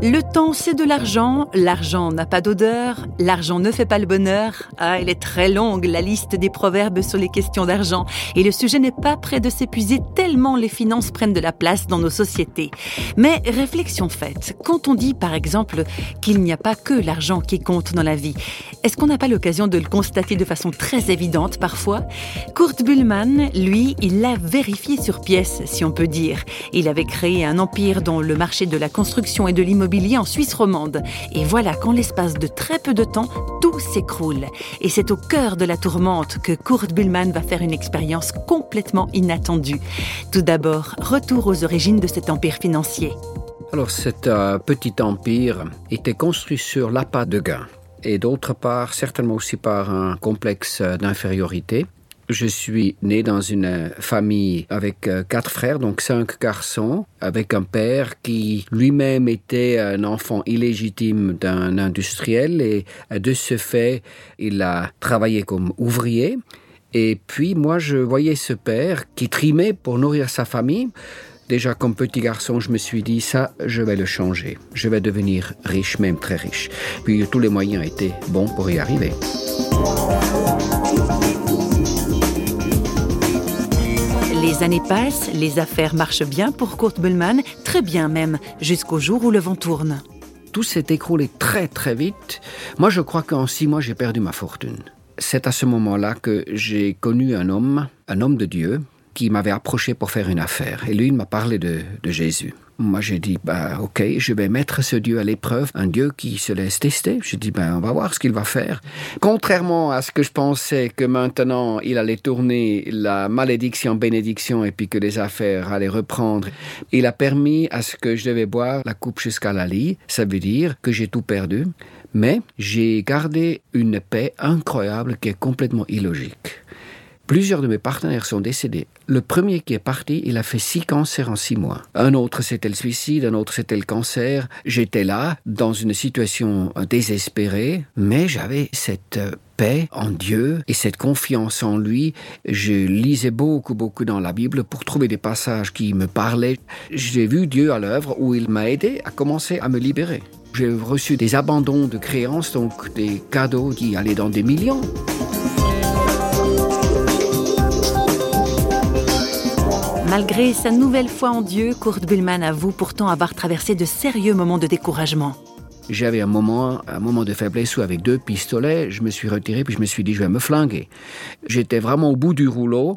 Le temps, c'est de l'argent. L'argent n'a pas d'odeur. L'argent ne fait pas le bonheur. Ah, elle est très longue, la liste des proverbes sur les questions d'argent. Et le sujet n'est pas prêt de s'épuiser tellement les finances prennent de la place dans nos sociétés. Mais réflexion faite, quand on dit par exemple qu'il n'y a pas que l'argent qui compte dans la vie, est-ce qu'on n'a pas l'occasion de le constater de façon très évidente parfois? Kurt Bullmann, lui, il l'a vérifié sur pièce, si on peut dire. Il avait créé un empire dont le marché de la construction et de l'immobilier en Suisse romande. Et voilà qu'en l'espace de très peu de temps, tout s'écroule. Et c'est au cœur de la tourmente que Kurt Bullmann va faire une expérience complètement inattendue. Tout d'abord, retour aux origines de cet empire financier. Alors cet euh, petit empire était construit sur l'appât de gain et d'autre part certainement aussi par un complexe d'infériorité. Je suis né dans une famille avec euh, quatre frères, donc cinq garçons, avec un père qui lui-même était un enfant illégitime d'un industriel et euh, de ce fait, il a travaillé comme ouvrier. Et puis moi, je voyais ce père qui trimait pour nourrir sa famille. Déjà comme petit garçon, je me suis dit ça, je vais le changer. Je vais devenir riche, même très riche. Puis tous les moyens étaient bons pour y arriver. Les années passent, les affaires marchent bien pour Kurt Bullmann, très bien même, jusqu'au jour où le vent tourne. Tout s'est écroulé très très vite. Moi je crois qu'en six mois j'ai perdu ma fortune. C'est à ce moment-là que j'ai connu un homme, un homme de Dieu, qui m'avait approché pour faire une affaire. Et lui, il m'a parlé de, de Jésus. Moi, j'ai dit, bah, ok, je vais mettre ce Dieu à l'épreuve, un Dieu qui se laisse tester. J'ai dit, ben, on va voir ce qu'il va faire. Contrairement à ce que je pensais que maintenant, il allait tourner la malédiction bénédiction et puis que les affaires allaient reprendre, il a permis à ce que je devais boire la coupe jusqu'à la lit. Ça veut dire que j'ai tout perdu. Mais j'ai gardé une paix incroyable qui est complètement illogique. Plusieurs de mes partenaires sont décédés. Le premier qui est parti, il a fait six cancers en six mois. Un autre, c'était le suicide, un autre, c'était le cancer. J'étais là, dans une situation désespérée, mais j'avais cette paix en Dieu et cette confiance en lui. Je lisais beaucoup, beaucoup dans la Bible pour trouver des passages qui me parlaient. J'ai vu Dieu à l'œuvre où il m'a aidé à commencer à me libérer. J'ai reçu des abandons de créances, donc des cadeaux qui allaient dans des millions. Malgré sa nouvelle foi en Dieu, Kurt Bullmann avoue pourtant avoir traversé de sérieux moments de découragement. J'avais un moment, un moment de faiblesse où avec deux pistolets, je me suis retiré puis je me suis dit je vais me flinguer. J'étais vraiment au bout du rouleau.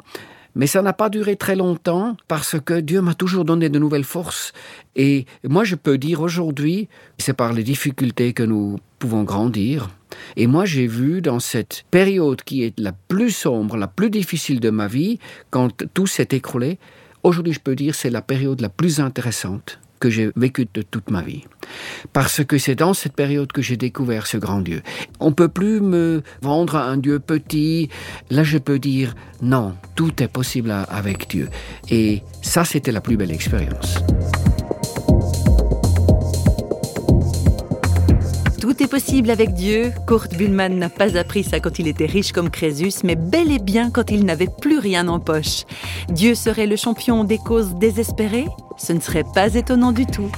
Mais ça n'a pas duré très longtemps parce que Dieu m'a toujours donné de nouvelles forces. Et moi, je peux dire aujourd'hui, c'est par les difficultés que nous pouvons grandir. Et moi, j'ai vu dans cette période qui est la plus sombre, la plus difficile de ma vie, quand tout s'est écroulé, Aujourd'hui, je peux dire c'est la période la plus intéressante que j'ai vécue de toute ma vie. Parce que c'est dans cette période que j'ai découvert ce grand Dieu. On peut plus me vendre un Dieu petit. Là, je peux dire non, tout est possible avec Dieu. Et ça, c'était la plus belle expérience. Tout est possible avec Dieu. Kurt Bullmann n'a pas appris ça quand il était riche comme Crésus, mais bel et bien quand il n'avait plus rien en poche. Dieu serait le champion des causes désespérées Ce ne serait pas étonnant du tout.